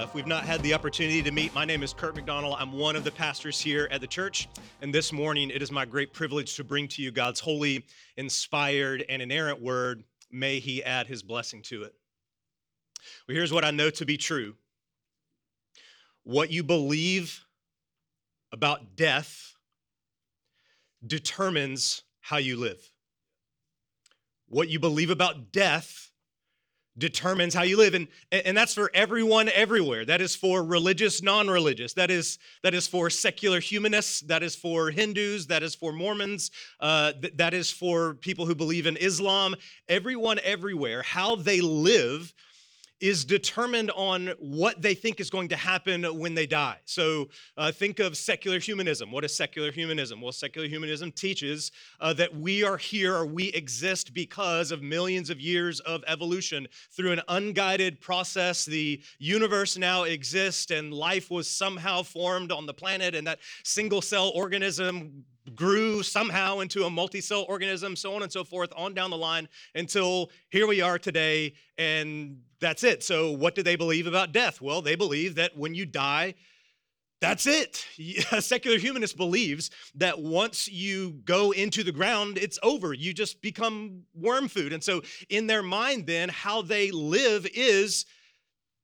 Uh, if we've not had the opportunity to meet, my name is Kirk McDonald. I'm one of the pastors here at the church. And this morning, it is my great privilege to bring to you God's holy, inspired, and inerrant word. May He add His blessing to it. Well, here's what I know to be true what you believe about death determines how you live. What you believe about death determines how you live. And and that's for everyone everywhere. That is for religious non-religious. That is that is for secular humanists. That is for hindus. That is for mormons. Uh, th- that is for people who believe in islam. Everyone everywhere how they live is determined on what they think is going to happen when they die. So uh, think of secular humanism. What is secular humanism? Well, secular humanism teaches uh, that we are here or we exist because of millions of years of evolution. Through an unguided process, the universe now exists and life was somehow formed on the planet, and that single cell organism grew somehow into a multi-cell organism so on and so forth on down the line until here we are today and that's it so what do they believe about death well they believe that when you die that's it. A secular humanist believes that once you go into the ground, it's over. You just become worm food. And so, in their mind, then, how they live is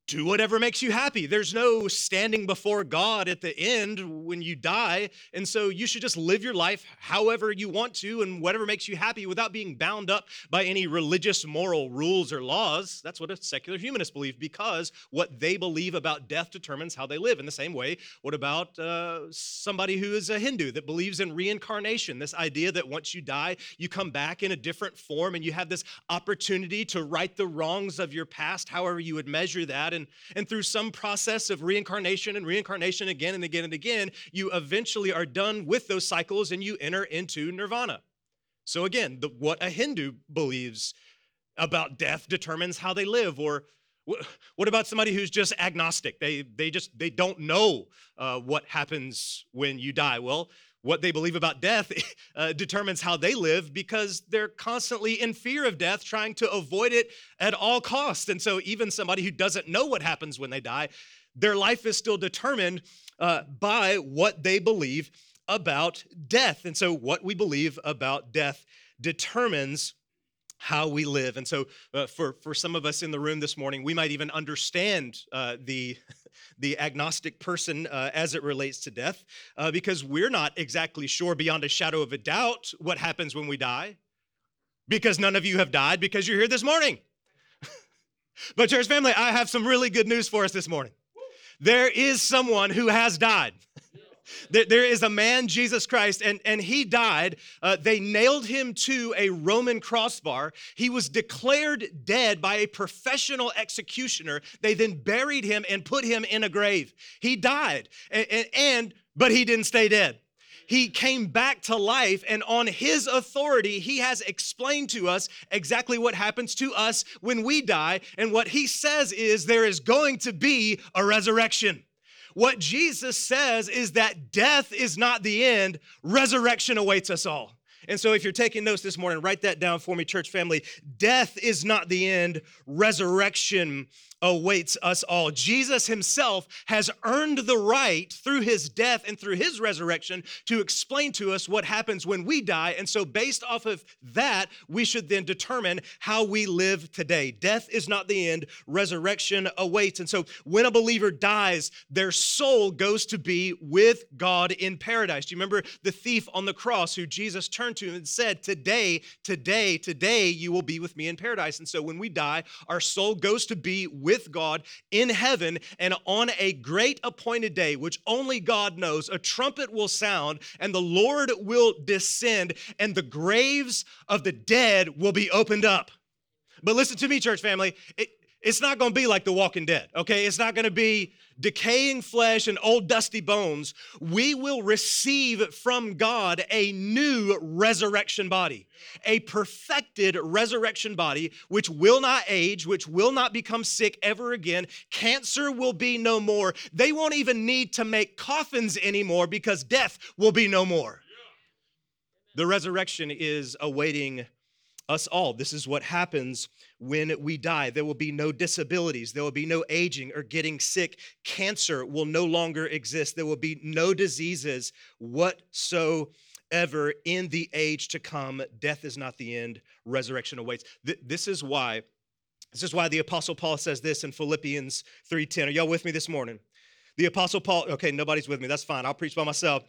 do whatever makes you happy. There's no standing before God at the end when you die. And so you should just live your life however you want to and whatever makes you happy without being bound up by any religious moral rules or laws. That's what a secular humanist believes because what they believe about death determines how they live. In the same way, what about uh, somebody who is a Hindu that believes in reincarnation? This idea that once you die, you come back in a different form and you have this opportunity to right the wrongs of your past, however you would measure that and, and through some process of reincarnation and reincarnation again and again and again, you eventually are done with those cycles and you enter into nirvana. So again, the, what a Hindu believes about death determines how they live or what about somebody who's just agnostic they, they just they don't know uh, what happens when you die well what they believe about death uh, determines how they live because they're constantly in fear of death, trying to avoid it at all costs. And so, even somebody who doesn't know what happens when they die, their life is still determined uh, by what they believe about death. And so, what we believe about death determines how we live. And so, uh, for, for some of us in the room this morning, we might even understand uh, the, the agnostic person uh, as it relates to death, uh, because we're not exactly sure beyond a shadow of a doubt what happens when we die, because none of you have died because you're here this morning. but, church family, I have some really good news for us this morning. There is someone who has died. There is a man, Jesus Christ, and, and he died. Uh, they nailed him to a Roman crossbar. He was declared dead by a professional executioner. They then buried him and put him in a grave. He died, and, and, and but he didn't stay dead he came back to life, and on his authority, he has explained to us exactly what happens to us when we die. And what he says is there is going to be a resurrection. What Jesus says is that death is not the end, resurrection awaits us all. And so, if you're taking notes this morning, write that down for me, church family. Death is not the end, resurrection awaits us all. Jesus himself has earned the right through his death and through his resurrection to explain to us what happens when we die. And so, based off of that, we should then determine how we live today. Death is not the end, resurrection awaits. And so, when a believer dies, their soul goes to be with God in paradise. Do you remember the thief on the cross who Jesus turned to and said, Today, today, today, you will be with me in paradise. And so, when we die, our soul goes to be with God in heaven, and on a great appointed day, which only God knows, a trumpet will sound, and the Lord will descend, and the graves of the dead will be opened up. But listen to me, church family. It, it's not going to be like the walking dead, okay? It's not going to be decaying flesh and old dusty bones. We will receive from God a new resurrection body, a perfected resurrection body, which will not age, which will not become sick ever again. Cancer will be no more. They won't even need to make coffins anymore because death will be no more. The resurrection is awaiting us all. This is what happens when we die. There will be no disabilities, there will be no aging or getting sick. Cancer will no longer exist. There will be no diseases whatsoever in the age to come. Death is not the end, resurrection awaits. This is why. This is why the apostle Paul says this in Philippians 3:10. Are y'all with me this morning? The apostle Paul, okay, nobody's with me. That's fine. I'll preach by myself.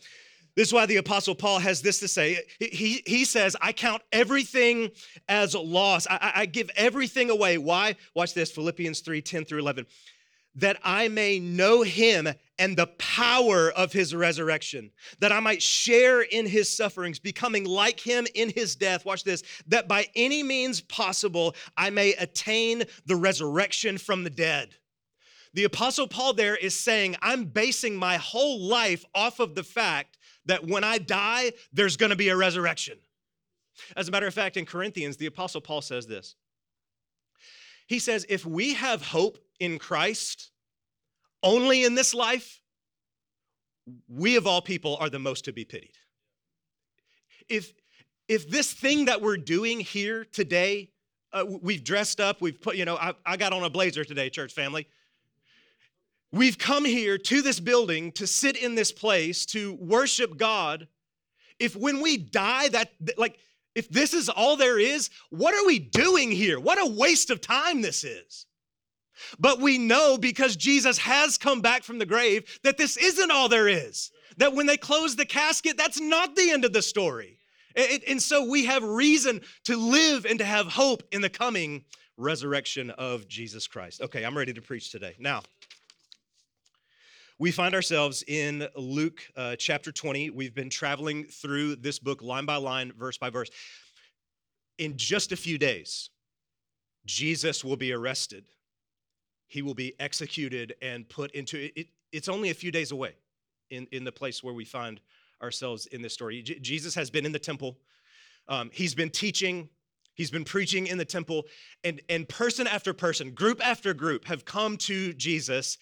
This is why the Apostle Paul has this to say. He, he says, I count everything as loss. I, I give everything away. Why? Watch this Philippians 3 10 through 11. That I may know him and the power of his resurrection, that I might share in his sufferings, becoming like him in his death. Watch this, that by any means possible I may attain the resurrection from the dead. The Apostle Paul there is saying, I'm basing my whole life off of the fact that when I die, there's going to be a resurrection. As a matter of fact, in Corinthians, the Apostle Paul says this. He says, if we have hope in Christ only in this life, we of all people are the most to be pitied. If, if this thing that we're doing here today, uh, we've dressed up, we've put, you know, I, I got on a blazer today, church family. We've come here to this building to sit in this place to worship God. If when we die, that, like, if this is all there is, what are we doing here? What a waste of time this is. But we know because Jesus has come back from the grave that this isn't all there is. That when they close the casket, that's not the end of the story. And so we have reason to live and to have hope in the coming resurrection of Jesus Christ. Okay, I'm ready to preach today. Now, we find ourselves in Luke uh, chapter 20. We've been traveling through this book line by line, verse by verse. In just a few days, Jesus will be arrested. He will be executed and put into it. It's only a few days away in, in the place where we find ourselves in this story. J- Jesus has been in the temple, um, he's been teaching. He's been preaching in the temple, and, and person after person, group after group, have come to Jesus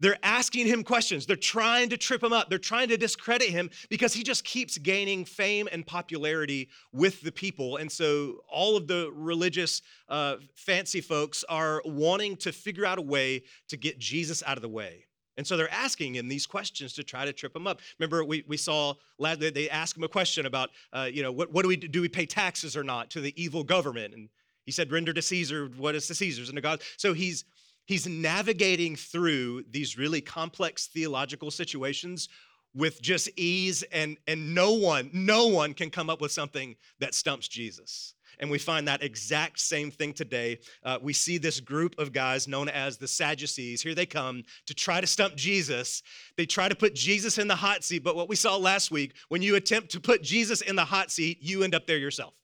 they're asking him questions. They're trying to trip him up. They're trying to discredit him because he just keeps gaining fame and popularity with the people. And so all of the religious uh, fancy folks are wanting to figure out a way to get Jesus out of the way. And so they're asking him these questions to try to trip him up. Remember, we, we saw they asked him a question about, uh, you know, what, what do we do? Do we pay taxes or not to the evil government? And he said, render to Caesar what is to Caesar's and to God. So he's he's navigating through these really complex theological situations with just ease and and no one no one can come up with something that stumps jesus. And we find that exact same thing today. Uh, we see this group of guys known as the sadducees. Here they come to try to stump jesus. They try to put jesus in the hot seat but what we saw last week when you attempt to put jesus in the hot seat you end up there yourself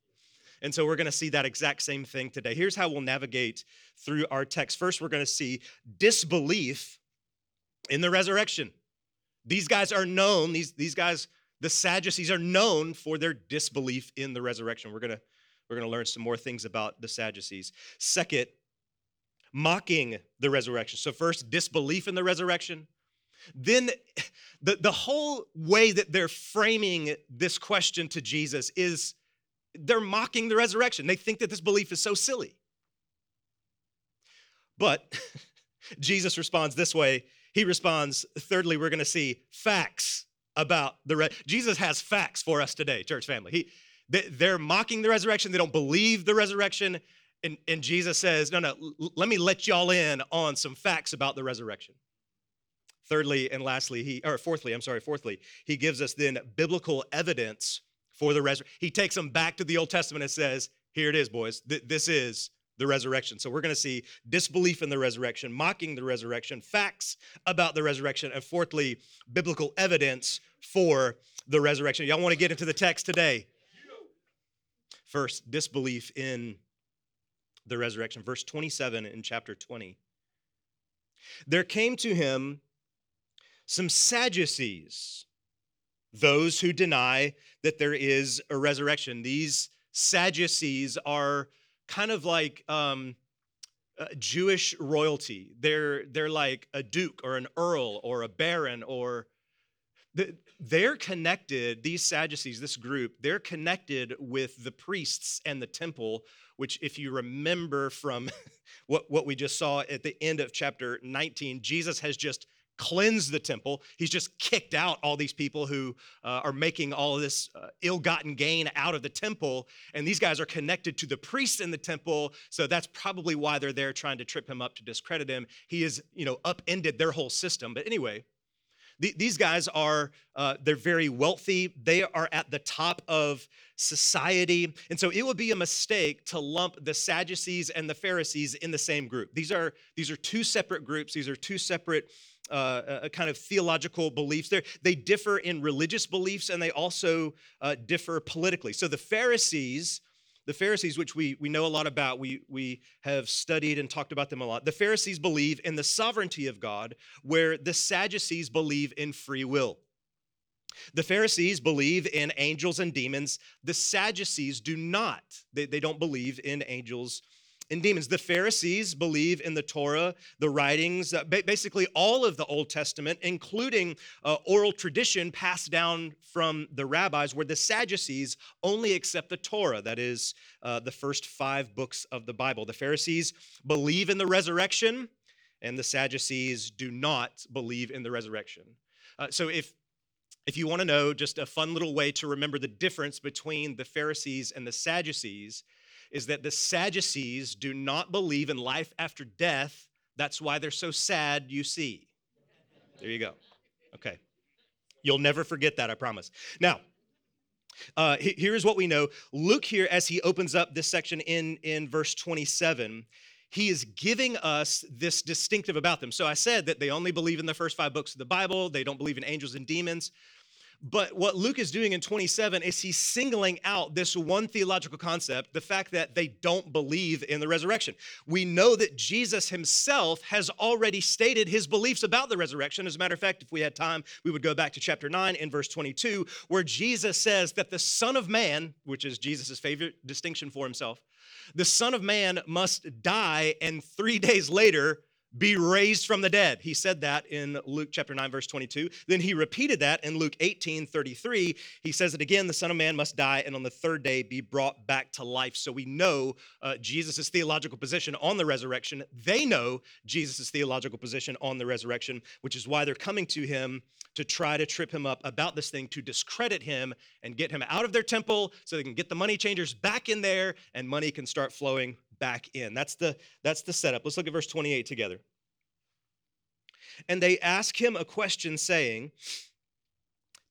and so we're going to see that exact same thing today. Here's how we'll navigate through our text. First, we're going to see disbelief in the resurrection. These guys are known, these, these guys, the Sadducees, are known for their disbelief in the resurrection. We're going to we're going to learn some more things about the Sadducees. Second, mocking the resurrection. So, first, disbelief in the resurrection. Then, the, the whole way that they're framing this question to Jesus is they're mocking the resurrection. They think that this belief is so silly. But Jesus responds this way. He responds, thirdly, we're going to see facts about the Jesus has facts for us today, church family. He they're mocking the resurrection. They don't believe the resurrection. And, and Jesus says, no, no, l- let me let y'all in on some facts about the resurrection. Thirdly and lastly, he, or fourthly, I'm sorry, fourthly, he gives us then biblical evidence for the resurrection. He takes them back to the Old Testament and says, Here it is, boys. Th- this is the resurrection. So we're going to see disbelief in the resurrection, mocking the resurrection, facts about the resurrection, and fourthly, biblical evidence for the resurrection. Y'all want to get into the text today? First, disbelief in the resurrection. Verse 27 in chapter 20. There came to him some Sadducees, those who deny that there is a resurrection. These Sadducees are kind of like um, Jewish royalty. They're they're like a duke or an earl or a baron or they're connected. These Sadducees, this group, they're connected with the priests and the temple. Which, if you remember from what what we just saw at the end of chapter 19, Jesus has just cleansed the temple. He's just kicked out all these people who uh, are making all this uh, ill gotten gain out of the temple. And these guys are connected to the priests in the temple. So that's probably why they're there trying to trip him up to discredit him. He has, you know, upended their whole system. But anyway, these guys are uh, they're very wealthy they are at the top of society and so it would be a mistake to lump the sadducees and the pharisees in the same group these are these are two separate groups these are two separate uh, kind of theological beliefs. They're, they differ in religious beliefs and they also uh, differ politically. So the Pharisees, the Pharisees, which we, we know a lot about, we, we have studied and talked about them a lot. The Pharisees believe in the sovereignty of God, where the Sadducees believe in free will. The Pharisees believe in angels and demons. The Sadducees do not. They, they don't believe in angels and demons. The Pharisees believe in the Torah, the writings, uh, basically all of the Old Testament, including uh, oral tradition passed down from the rabbis, where the Sadducees only accept the Torah, that is, uh, the first five books of the Bible. The Pharisees believe in the resurrection, and the Sadducees do not believe in the resurrection. Uh, so if if you want to know just a fun little way to remember the difference between the Pharisees and the Sadducees, is that the Sadducees do not believe in life after death. That's why they're so sad, you see. There you go. Okay. You'll never forget that, I promise. Now, uh, here's what we know. Luke here, as he opens up this section in, in verse 27, he is giving us this distinctive about them. So I said that they only believe in the first five books of the Bible, they don't believe in angels and demons. But what Luke is doing in 27 is he's singling out this one theological concept the fact that they don't believe in the resurrection. We know that Jesus himself has already stated his beliefs about the resurrection. As a matter of fact, if we had time, we would go back to chapter 9 in verse 22, where Jesus says that the Son of Man, which is Jesus' favorite distinction for himself, the Son of Man must die and three days later be raised from the dead. He said that in Luke chapter 9, verse 22. Then he repeated that in Luke 18, 33. He says it again the Son of Man must die and on the third day be brought back to life. So we know uh, Jesus' theological position on the resurrection. They know Jesus' theological position on the resurrection, which is why they're coming to him to try to trip him up about this thing, to discredit him and get him out of their temple so they can get the money changers back in there and money can start flowing back in. That's the, that's the setup. Let's look at verse 28 together. And they ask him a question saying,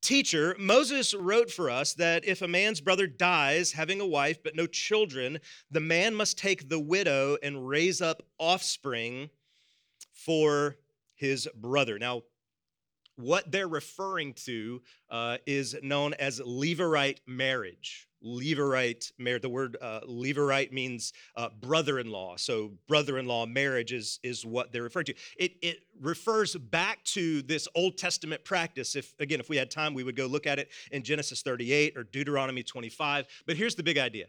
Teacher, Moses wrote for us that if a man's brother dies having a wife but no children, the man must take the widow and raise up offspring for his brother. Now, what they're referring to uh, is known as Levirate marriage. Levirate marriage. The word uh, Levirate means uh, brother-in-law. So brother-in-law marriage is is what they're referring to. It it refers back to this Old Testament practice. If again, if we had time, we would go look at it in Genesis 38 or Deuteronomy 25. But here's the big idea.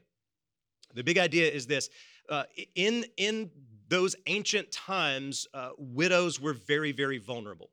The big idea is this: uh, in in those ancient times, uh, widows were very very vulnerable.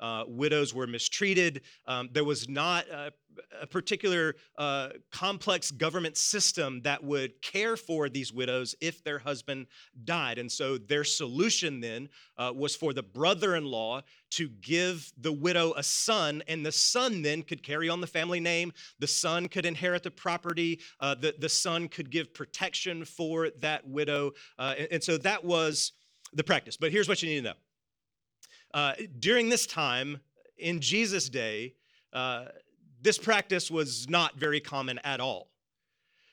Uh, widows were mistreated. Um, there was not a, a particular uh, complex government system that would care for these widows if their husband died. And so their solution then uh, was for the brother in law to give the widow a son, and the son then could carry on the family name. The son could inherit the property. Uh, the, the son could give protection for that widow. Uh, and, and so that was the practice. But here's what you need to know uh, during this time, in Jesus' day, uh, this practice was not very common at all.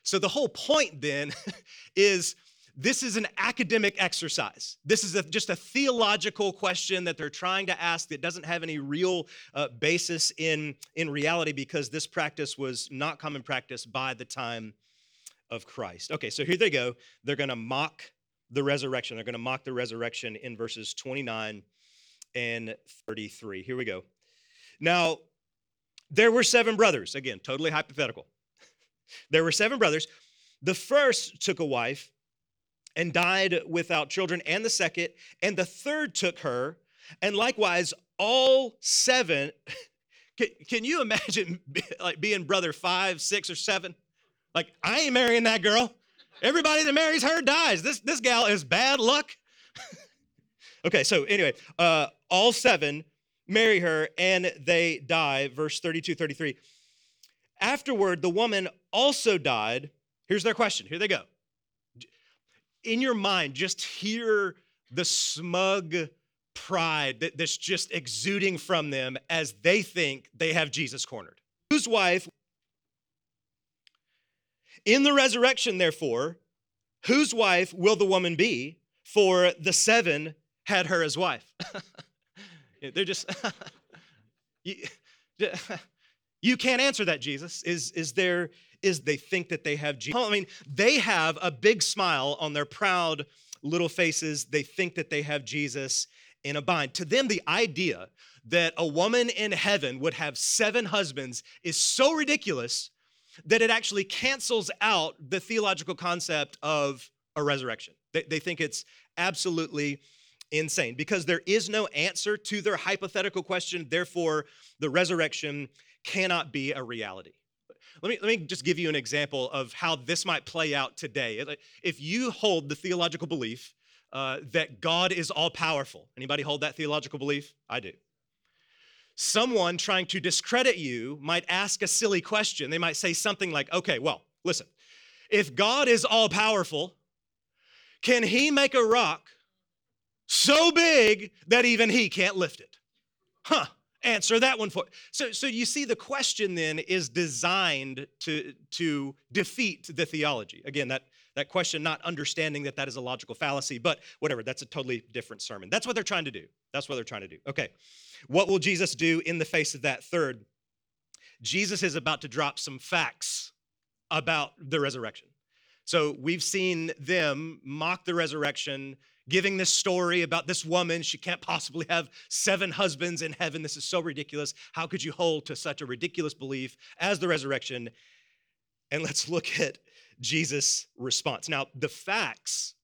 So the whole point then is this is an academic exercise. This is a, just a theological question that they're trying to ask that doesn't have any real uh, basis in, in reality because this practice was not common practice by the time of Christ. Okay, so here they go. They're going to mock the resurrection. They're going to mock the resurrection in verses 29 and 33. Here we go. Now, there were seven brothers. Again, totally hypothetical. there were seven brothers. The first took a wife and died without children, and the second, and the third took her, and likewise all seven. Can, can you imagine like being brother five, six, or seven? Like, I ain't marrying that girl. Everybody that marries her dies. This, this gal is bad luck. okay, so anyway, uh, all seven marry her and they die. Verse 32, 33. Afterward, the woman also died. Here's their question. Here they go. In your mind, just hear the smug pride that, that's just exuding from them as they think they have Jesus cornered. Whose wife? In the resurrection, therefore, whose wife will the woman be? For the seven had her as wife. They're just, you, you can't answer that, Jesus. Is, is there, is they think that they have Jesus? I mean, they have a big smile on their proud little faces. They think that they have Jesus in a bind. To them, the idea that a woman in heaven would have seven husbands is so ridiculous that it actually cancels out the theological concept of a resurrection. They, they think it's absolutely insane because there is no answer to their hypothetical question. Therefore, the resurrection cannot be a reality. Let me, let me just give you an example of how this might play out today. If you hold the theological belief uh, that God is all powerful, anybody hold that theological belief? I do. Someone trying to discredit you might ask a silly question. They might say something like, okay, well, listen, if God is all powerful, can he make a rock so big that even he can't lift it? Huh. Answer that one for. So, so you see, the question then is designed to, to defeat the theology. Again, that, that question, not understanding that that is a logical fallacy, but whatever, that's a totally different sermon. That's what they're trying to do. That's what they're trying to do. Okay. What will Jesus do in the face of that? Third, Jesus is about to drop some facts about the resurrection. So we've seen them mock the resurrection, giving this story about this woman. She can't possibly have seven husbands in heaven. This is so ridiculous. How could you hold to such a ridiculous belief as the resurrection? And let's look at Jesus' response. Now, the facts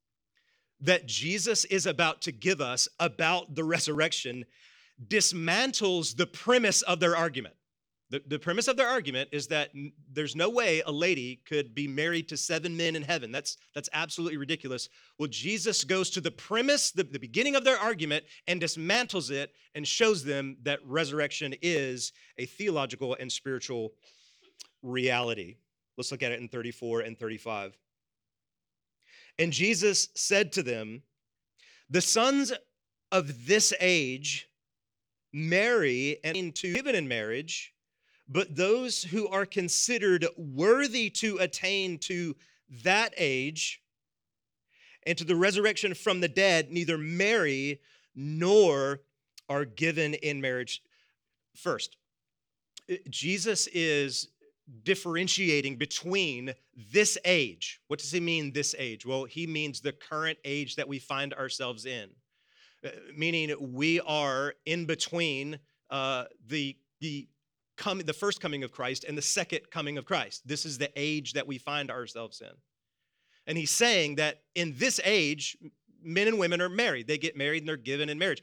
that Jesus is about to give us about the resurrection dismantles the premise of their argument. The, the premise of their argument is that n- there's no way a lady could be married to seven men in heaven. That's, that's absolutely ridiculous. Well, Jesus goes to the premise, the, the beginning of their argument, and dismantles it and shows them that resurrection is a theological and spiritual reality. Let's look at it in 34 and 35. And Jesus said to them, The sons of this age marry and into given in marriage but those who are considered worthy to attain to that age and to the resurrection from the dead neither marry nor are given in marriage. First, Jesus is differentiating between this age. What does he mean, this age? Well, he means the current age that we find ourselves in, eh, meaning we are in between uh, the, the coming, the first coming of Christ and the second coming of Christ. This is the age that we find ourselves in. And he's saying that in this age, men and women are married. They get married and they're given in marriage.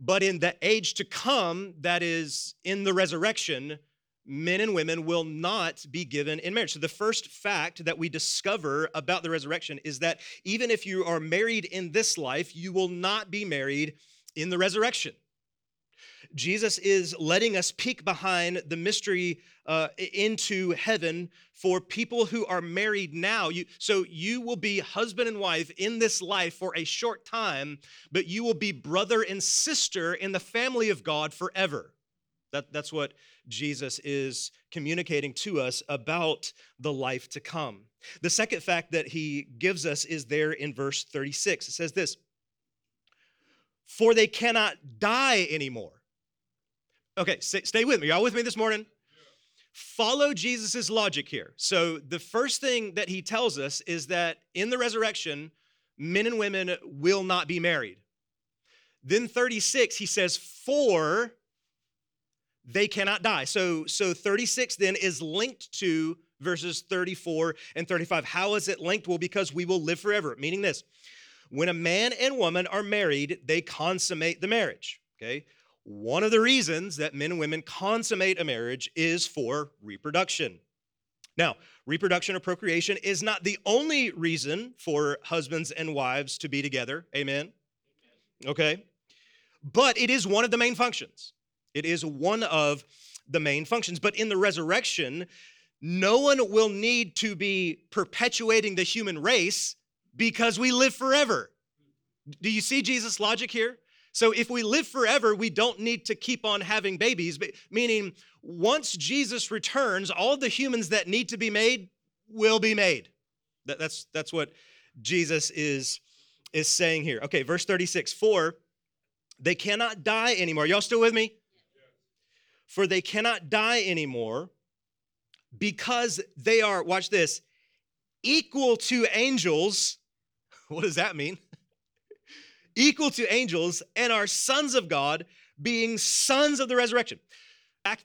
But in the age to come, that is in the resurrection, men and women will not be given in marriage. So, the first fact that we discover about the resurrection is that even if you are married in this life, you will not be married in the resurrection. Jesus is letting us peek behind the mystery uh, into heaven for people who are married now. You, so you will be husband and wife in this life for a short time, but you will be brother and sister in the family of God forever. That, that's what Jesus is communicating to us about the life to come. The second fact that he gives us is there in verse 36. It says this For they cannot die anymore. Okay, stay with me. Y'all with me this morning? Follow Jesus' logic here. So, the first thing that he tells us is that in the resurrection, men and women will not be married. Then 36, he says, for they cannot die. So, so 36 then is linked to verses 34 and 35. How is it linked? Well, because we will live forever, meaning this when a man and woman are married, they consummate the marriage. Okay. One of the reasons that men and women consummate a marriage is for reproduction. Now, reproduction or procreation is not the only reason for husbands and wives to be together. Amen. Okay. But it is one of the main functions. It is one of the main functions. But in the resurrection, no one will need to be perpetuating the human race because we live forever. Do you see Jesus' logic here? So if we live forever, we don't need to keep on having babies, meaning once Jesus returns, all the humans that need to be made will be made. That's, that's what Jesus is, is saying here. Okay, verse 36 For they cannot die anymore. Y'all still with me? For they cannot die anymore because they are, watch this, equal to angels. What does that mean? equal to angels and are sons of God, being sons of the resurrection.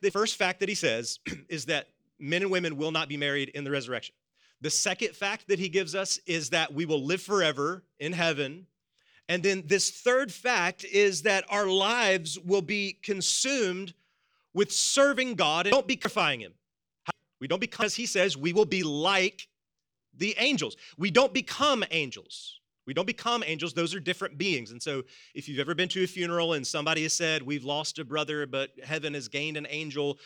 The first fact that he says is that men and women will not be married in the resurrection. The second fact that he gives us is that we will live forever in heaven. And then this third fact is that our lives will be consumed with serving God and don't be glorifying Him. We don't because He says we will be like the angels. We don't become angels. We don't become angels. Those are different beings. And so, if you've ever been to a funeral and somebody has said, We've lost a brother, but heaven has gained an angel,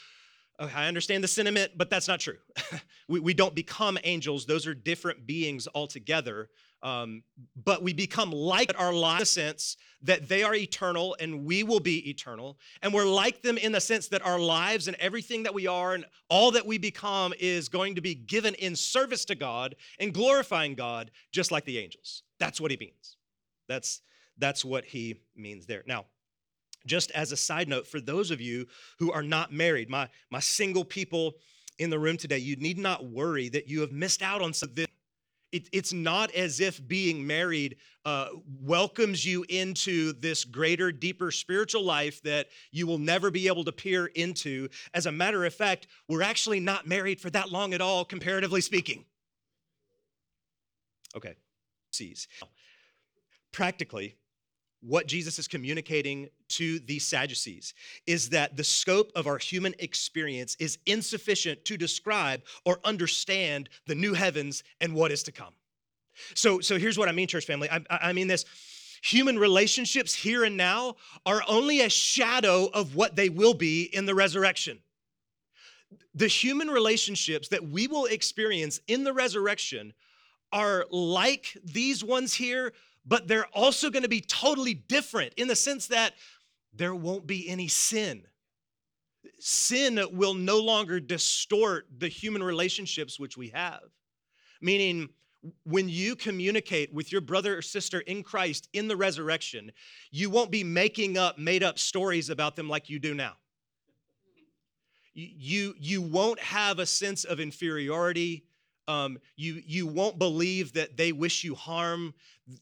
oh, I understand the sentiment, but that's not true. we, we don't become angels. Those are different beings altogether. Um, but we become like our lives in the sense that they are eternal and we will be eternal. And we're like them in the sense that our lives and everything that we are and all that we become is going to be given in service to God and glorifying God, just like the angels. That's what he means. That's, that's what he means there. Now, just as a side note, for those of you who are not married, my, my single people in the room today, you need not worry that you have missed out on something it, it's not as if being married uh, welcomes you into this greater, deeper spiritual life that you will never be able to peer into. As a matter of fact, we're actually not married for that long at all, comparatively speaking. Okay, sees. Practically, what Jesus is communicating to these Sadducees is that the scope of our human experience is insufficient to describe or understand the new heavens and what is to come. So, so here's what I mean, church family. I, I mean this human relationships here and now are only a shadow of what they will be in the resurrection. The human relationships that we will experience in the resurrection are like these ones here, but they're also going to be totally different in the sense that there won't be any sin. Sin will no longer distort the human relationships which we have. Meaning, when you communicate with your brother or sister in Christ in the resurrection, you won't be making up made up stories about them like you do now. You, you won't have a sense of inferiority um, you, you won't believe that they wish you harm.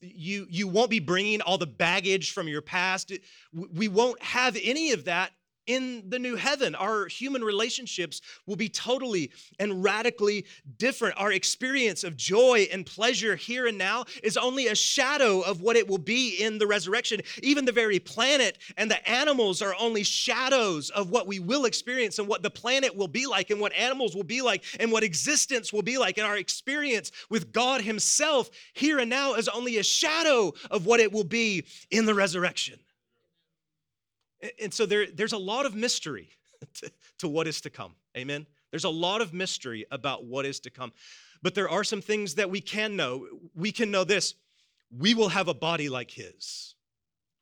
You, you won't be bringing all the baggage from your past. We won't have any of that in the new heaven. Our human relationships will be totally and radically different. Our experience of joy and pleasure here and now is only a shadow of what it will be in the resurrection. Even the very planet and the animals are only shadows of what we will experience and what the planet will be like and what animals will be like and what existence will be like. And our experience with God Himself here and now is only a shadow of what it will be in the resurrection. And so there, there's a lot of mystery to, to what is to come. Amen. There's a lot of mystery about what is to come. But there are some things that we can know. We can know this we will have a body like his.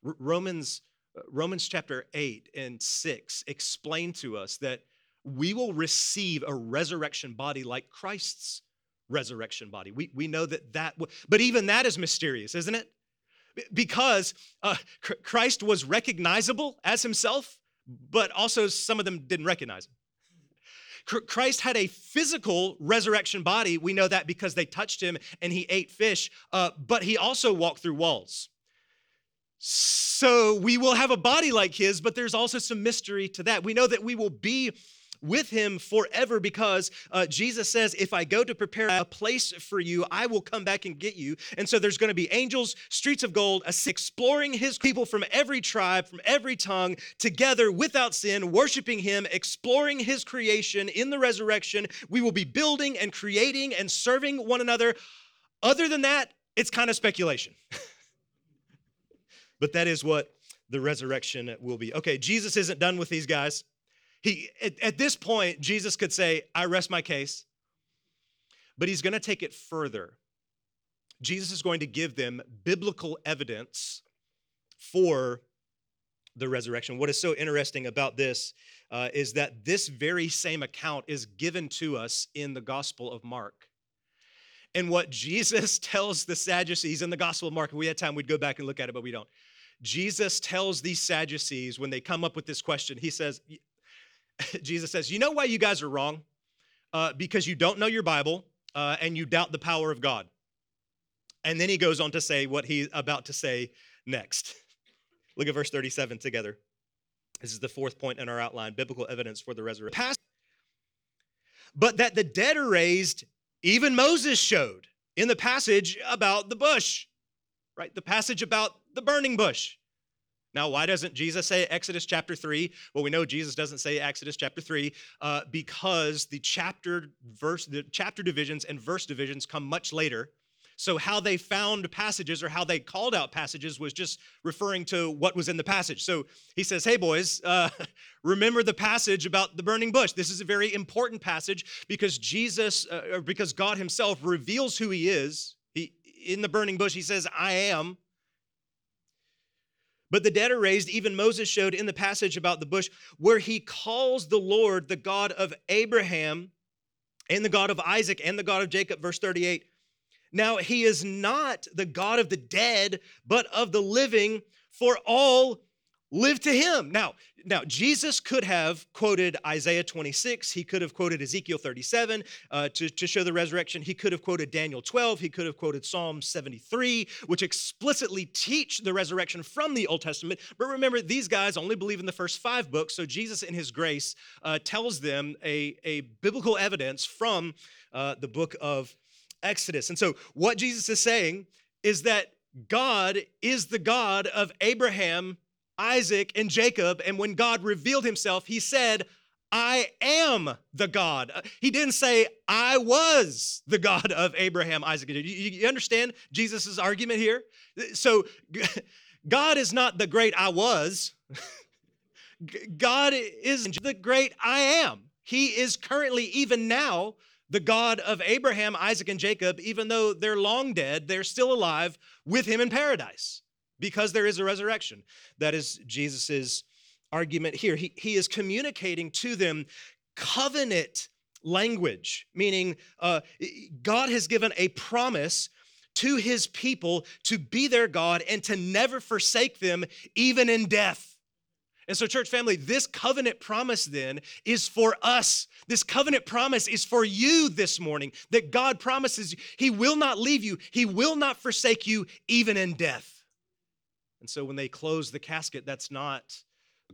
Romans, uh, Romans chapter 8 and 6 explain to us that we will receive a resurrection body like Christ's resurrection body. We, we know that that, but even that is mysterious, isn't it? Because uh, Christ was recognizable as himself, but also some of them didn't recognize him. Christ had a physical resurrection body. We know that because they touched him and he ate fish, uh, but he also walked through walls. So we will have a body like his, but there's also some mystery to that. We know that we will be with him forever because uh, Jesus says, If I go to prepare a place for you, I will come back and get you. And so there's going to be angels, streets of gold, exploring his people from every tribe, from every tongue, together without sin, worshiping him, exploring his creation in the resurrection. We will be building and creating and serving one another. Other than that, it's kind of speculation. but that is what the resurrection will be. Okay, Jesus isn't done with these guys. He, at, at this point, Jesus could say, I rest my case, but he's going to take it further. Jesus is going to give them biblical evidence for the resurrection. What is so interesting about this uh, is that this very same account is given to us in the Gospel of Mark. And what Jesus tells the Sadducees in the Gospel of Mark, if we had time, we'd go back and look at it, but we don't. Jesus tells these Sadducees when they come up with this question, he says, Jesus says, You know why you guys are wrong? Uh, because you don't know your Bible uh, and you doubt the power of God. And then he goes on to say what he's about to say next. Look at verse 37 together. This is the fourth point in our outline biblical evidence for the resurrection. But that the dead are raised, even Moses showed in the passage about the bush, right? The passage about the burning bush. Now, why doesn't Jesus say Exodus chapter 3? Well, we know Jesus doesn't say Exodus chapter 3 uh, because the chapter verse the chapter divisions and verse divisions come much later. So how they found passages or how they called out passages was just referring to what was in the passage. So he says, "Hey boys, uh, remember the passage about the burning bush. This is a very important passage because Jesus, uh, or because God Himself reveals who He is. He in the burning bush, He says, "I am." But the dead are raised, even Moses showed in the passage about the bush, where he calls the Lord the God of Abraham and the God of Isaac and the God of Jacob, verse 38. Now, he is not the God of the dead, but of the living, for all live to him. Now, now Jesus could have quoted Isaiah 26. He could have quoted Ezekiel 37 uh, to, to show the resurrection. He could have quoted Daniel 12. He could have quoted Psalm 73, which explicitly teach the resurrection from the Old Testament. But remember, these guys only believe in the first five books. So Jesus, in his grace, uh, tells them a, a biblical evidence from uh, the book of Exodus. And so what Jesus is saying is that God is the God of Abraham, Isaac and Jacob. And when God revealed himself, he said, I am the God. Uh, he didn't say, I was the God of Abraham, Isaac, and Jacob. You understand Jesus' argument here? So, God is not the great I was. God is the great I am. He is currently, even now, the God of Abraham, Isaac, and Jacob, even though they're long dead, they're still alive with him in paradise because there is a resurrection. That is Jesus' argument here. He, he is communicating to them covenant language, meaning uh, God has given a promise to his people to be their God and to never forsake them, even in death. And so, church family, this covenant promise then is for us. This covenant promise is for you this morning that God promises you, He will not leave you, He will not forsake you, even in death. And so when they close the casket, that's not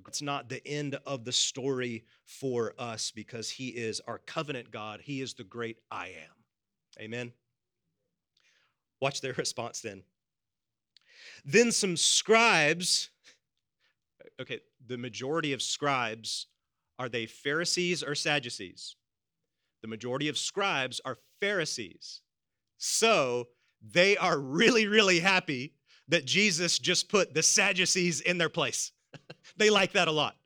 it's not the end of the story for us because he is our covenant God. He is the great I am. Amen. Watch their response then. Then some scribes, okay, the majority of scribes, are they Pharisees or Sadducees? The majority of scribes are Pharisees. So they are really, really happy that Jesus just put the Sadducees in their place. they like that a lot.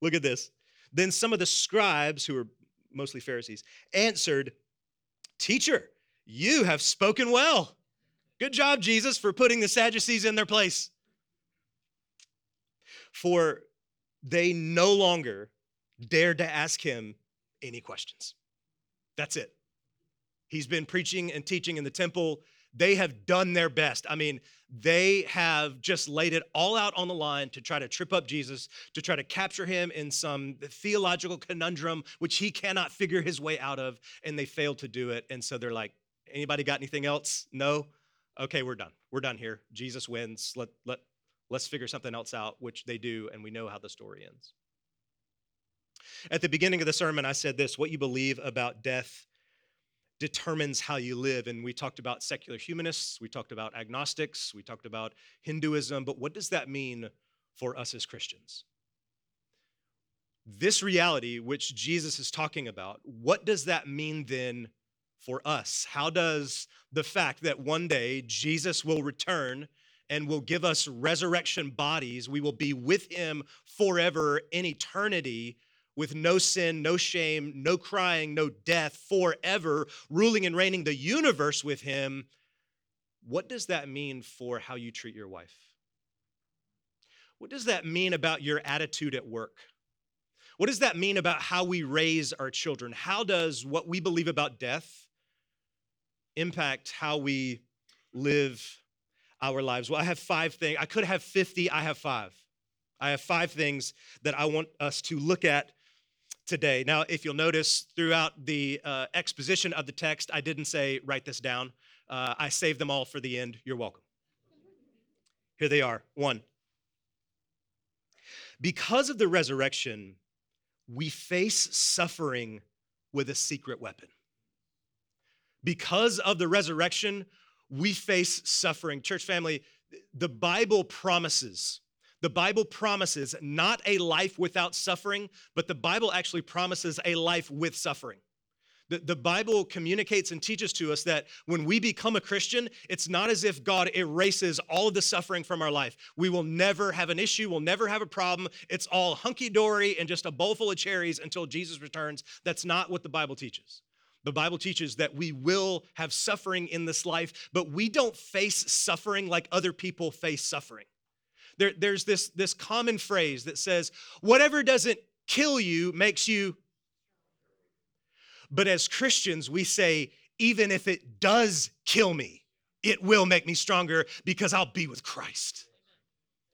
Look at this. Then some of the scribes, who were mostly Pharisees, answered, Teacher, you have spoken well. Good job, Jesus, for putting the Sadducees in their place. For they no longer dared to ask him any questions. That's it. He's been preaching and teaching in the temple they have done their best. I mean, they have just laid it all out on the line to try to trip up Jesus, to try to capture him in some theological conundrum which he cannot figure his way out of, and they failed to do it. And so they're like, anybody got anything else? No? Okay, we're done. We're done here. Jesus wins. Let, let, let's figure something else out, which they do, and we know how the story ends. At the beginning of the sermon, I said this what you believe about death determines how you live. And we talked about secular humanists, we talked about agnostics, we talked about Hinduism, but what does that mean for us as Christians? This reality, which Jesus is talking about, what does that mean then for us? How does the fact that one day Jesus will return and will give us resurrection bodies, we will be with him forever in eternity, with no sin, no shame, no crying, no death, forever, ruling and reigning the universe with him, what does that mean for how you treat your wife? What does that mean about your attitude at work? What does that mean about how we raise our children? How does what we believe about death impact how we live our lives? Well, I have five things. I could have 50, I have five. I have five things that I want us to look at today. Now, if you'll notice throughout the uh, exposition of the text, I didn't say write this down. Uh, I saved them all for the end. You're welcome. Here they are. One. Because of the resurrection, we face suffering with a secret weapon. Because of the resurrection, we face suffering. Church family, the Bible promises the Bible promises not a life without suffering, but the Bible actually promises a life with suffering. The, the Bible communicates and teaches to us that when we become a Christian, it's not as if God erases all of the suffering from our life. We will never have an issue, we'll never have a problem. It's all hunky dory and just a bowl full of cherries until Jesus returns. That's not what the Bible teaches. The Bible teaches that we will have suffering in this life, but we don't face suffering like other people face suffering. There, there's this, this common phrase that says, whatever doesn't kill you makes you. But as Christians, we say, even if it does kill me, it will make me stronger because I'll be with Christ.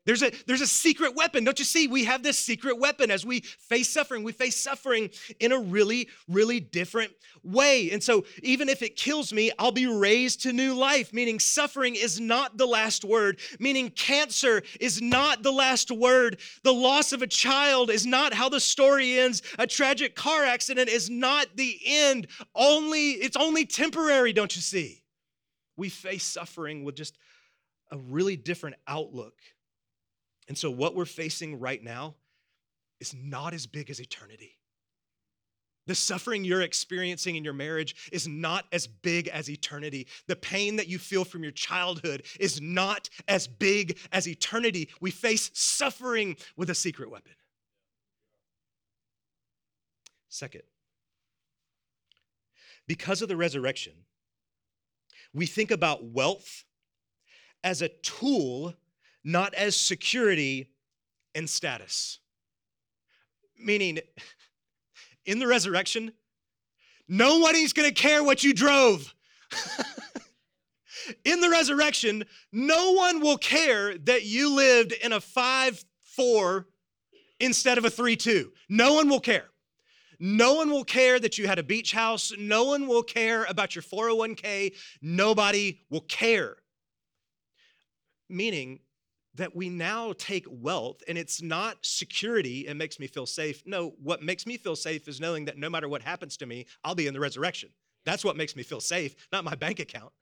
There's a, there's a secret weapon. Don't you see? We have this secret weapon as we face suffering. We face suffering in a really, really different way. And so, even if it kills me, I'll be raised to new life, meaning suffering is not the last word, meaning cancer is not the last word. The loss of a child is not how the story ends. A tragic car accident is not the end. Only, it's only temporary, don't you see? We face suffering with just a really different outlook and so, what we're facing right now is not as big as eternity. The suffering you're experiencing in your marriage is not as big as eternity. The pain that you feel from your childhood is not as big as eternity. We face suffering with a secret weapon. Second, because of the resurrection, we think about wealth as a tool not as security and status. Meaning, in the resurrection, nobody's gonna care what you drove. in the resurrection, no one will care that you lived in a 5 4 instead of a 3 2. No one will care. No one will care that you had a beach house. No one will care about your 401k. Nobody will care. Meaning, that we now take wealth and it's not security and makes me feel safe. No, what makes me feel safe is knowing that no matter what happens to me, I'll be in the resurrection. That's what makes me feel safe, not my bank account.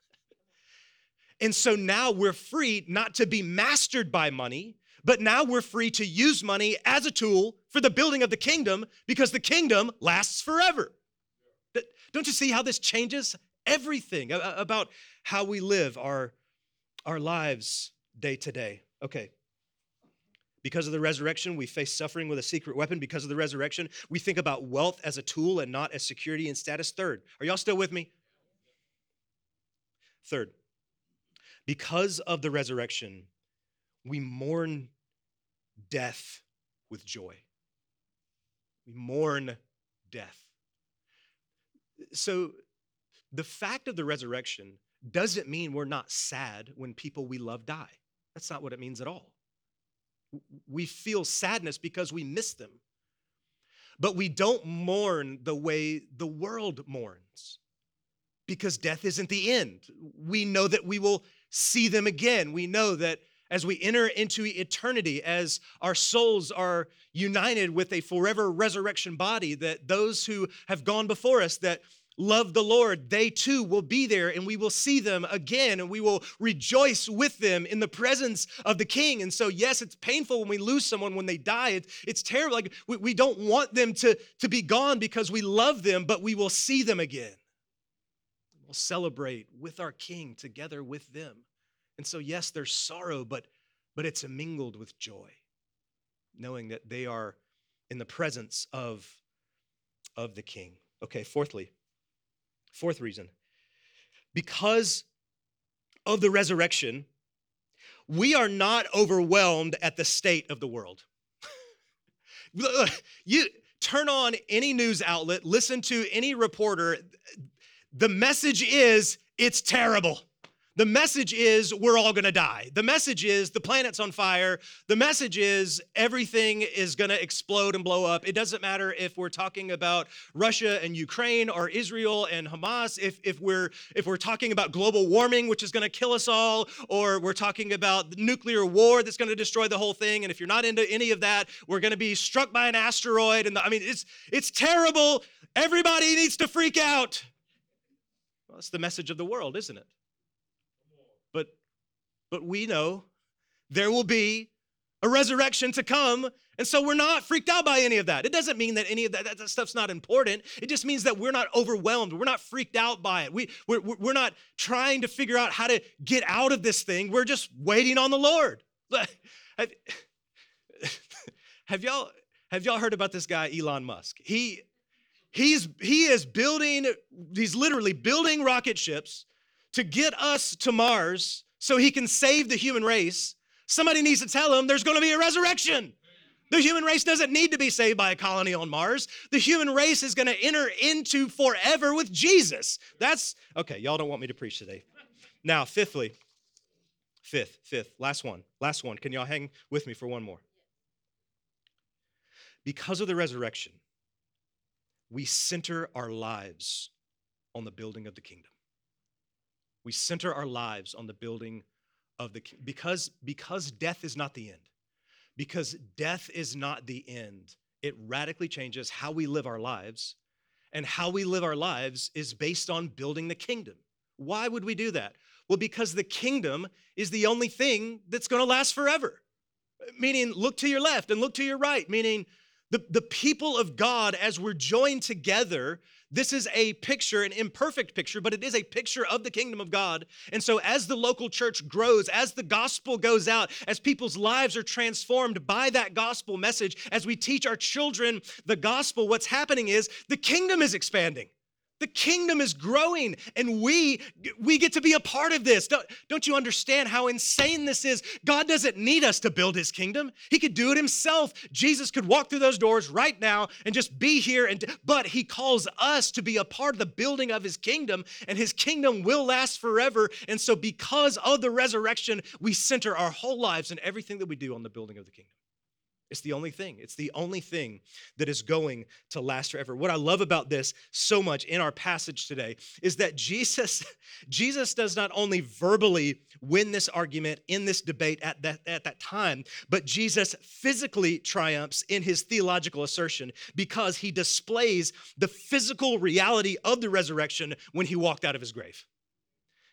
And so now we're free not to be mastered by money, but now we're free to use money as a tool for the building of the kingdom because the kingdom lasts forever. Don't you see how this changes everything about how we live our, our lives day to day? Okay. Because of the resurrection, we face suffering with a secret weapon. Because of the resurrection, we think about wealth as a tool and not as security and status. Third, are y'all still with me? Third, because of the resurrection, we mourn death with joy. We mourn death. So, the fact of the resurrection doesn't mean we're not sad when people we love die. That's not what it means at all. We feel sadness because we miss them. But we don't mourn the way the world mourns because death isn't the end. We know that we will see them again. We know that as we enter into eternity, as our souls are united with a forever resurrection body, that those who have gone before us, that love the Lord, they too will be there and we will see them again and we will rejoice with them in the presence of the King. And so, yes, it's painful when we lose someone when they die. It, it's terrible. Like we, we don't want them to, to be gone because we love them, but we will see them again. We'll celebrate with our King together with them. And so, yes, there's sorrow, but, but it's mingled with joy, knowing that they are in the presence of, of the King. Okay, fourthly, fourth reason because of the resurrection, we are not overwhelmed at the state of the world. you turn on any news outlet, listen to any reporter, the message is it's terrible. The message is we're all gonna die. The message is the planet's on fire. The message is everything is gonna explode and blow up. It doesn't matter if we're talking about Russia and Ukraine or Israel and Hamas, if, if, we're, if we're talking about global warming, which is gonna kill us all, or we're talking about nuclear war that's gonna destroy the whole thing. And if you're not into any of that, we're gonna be struck by an asteroid. And the, I mean, it's, it's terrible. Everybody needs to freak out. Well, that's the message of the world, isn't it? But, we know there will be a resurrection to come. And so we're not freaked out by any of that. It doesn't mean that any of that, that, stuff's not important. It just means that we're not overwhelmed. We're not freaked out by it. We, we're, we're not trying to figure out how to get out of this thing. We're just waiting on the Lord. Have, have y'all have y'all heard about this guy Elon Musk? He he's he is building he's literally building rocket ships to get us to Mars so he can save the human race, somebody needs to tell him there's going to be a resurrection. The human race doesn't need to be saved by a colony on Mars. The human race is going to enter into forever with Jesus. That's okay, y'all don't want me to preach today. Now, fifthly, fifth, fifth, last one, last one. Can y'all hang with me for one more? Because of the resurrection, we center our lives on the building of the kingdom. We center our lives on the building of the because because death is not the end. Because death is not the end. It radically changes how we live our lives. And how we live our lives is based on building the kingdom. Why would we do that? Well, because the kingdom is the only thing that's going to last forever. Meaning, look to your left and look to your right, meaning the, the people of God, as we're joined together, this is a picture, an imperfect picture, but it is a picture of the kingdom of God. And so, as the local church grows, as the gospel goes out, as people's lives are transformed by that gospel message, as we teach our children the gospel, what's happening is the kingdom is expanding. The kingdom is growing and we we get to be a part of this. Don't, don't you understand how insane this is? God doesn't need us to build his kingdom. He could do it himself. Jesus could walk through those doors right now and just be here and but he calls us to be a part of the building of his kingdom and his kingdom will last forever. And so because of the resurrection, we center our whole lives and everything that we do on the building of the kingdom. It's the only thing. It's the only thing that is going to last forever. What I love about this so much in our passage today is that Jesus Jesus does not only verbally win this argument in this debate at that, at that time, but Jesus physically triumphs in his theological assertion because he displays the physical reality of the resurrection when he walked out of his grave.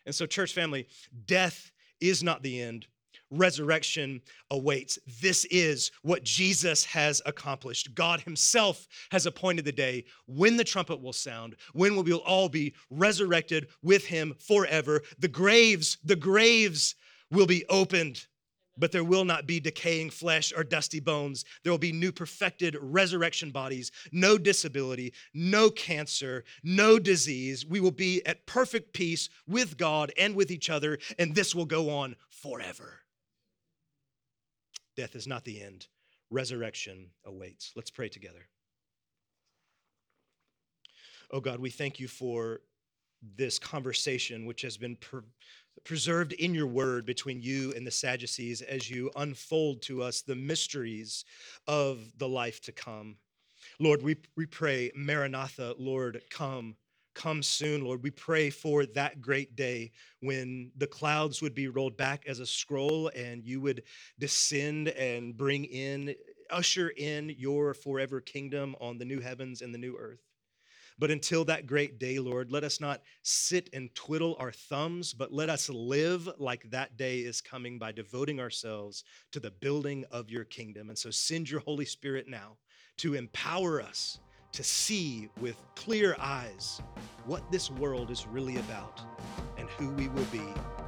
And so, church family, death is not the end resurrection awaits. This is what Jesus has accomplished. God Himself has appointed the day when the trumpet will sound, when we will all be resurrected with Him forever. The graves, the graves will be opened. But there will not be decaying flesh or dusty bones. There will be new perfected resurrection bodies, no disability, no cancer, no disease. We will be at perfect peace with God and with each other, and this will go on forever. Death is not the end, resurrection awaits. Let's pray together. Oh God, we thank you for this conversation, which has been per- preserved in your word between you and the Sadducees as you unfold to us the mysteries of the life to come. Lord, we, we pray, Maranatha, Lord, come. Come soon, Lord. We pray for that great day when the clouds would be rolled back as a scroll and you would descend and bring in, usher in your forever kingdom on the new heavens and the new earth. But until that great day, Lord, let us not sit and twiddle our thumbs, but let us live like that day is coming by devoting ourselves to the building of your kingdom. And so send your Holy Spirit now to empower us to see with clear eyes what this world is really about and who we will be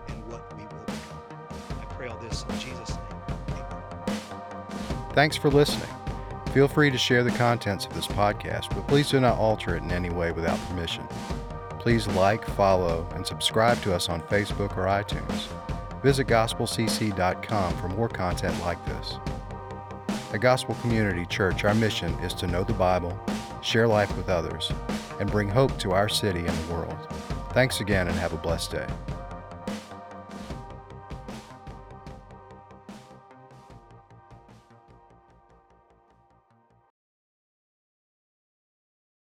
and what we will become. I pray all this in Jesus' name. Amen. Thanks for listening. Feel free to share the contents of this podcast, but please do not alter it in any way without permission. Please like, follow, and subscribe to us on Facebook or iTunes. Visit gospelcc.com for more content like this. At Gospel Community Church, our mission is to know the Bible, share life with others, and bring hope to our city and the world. Thanks again and have a blessed day.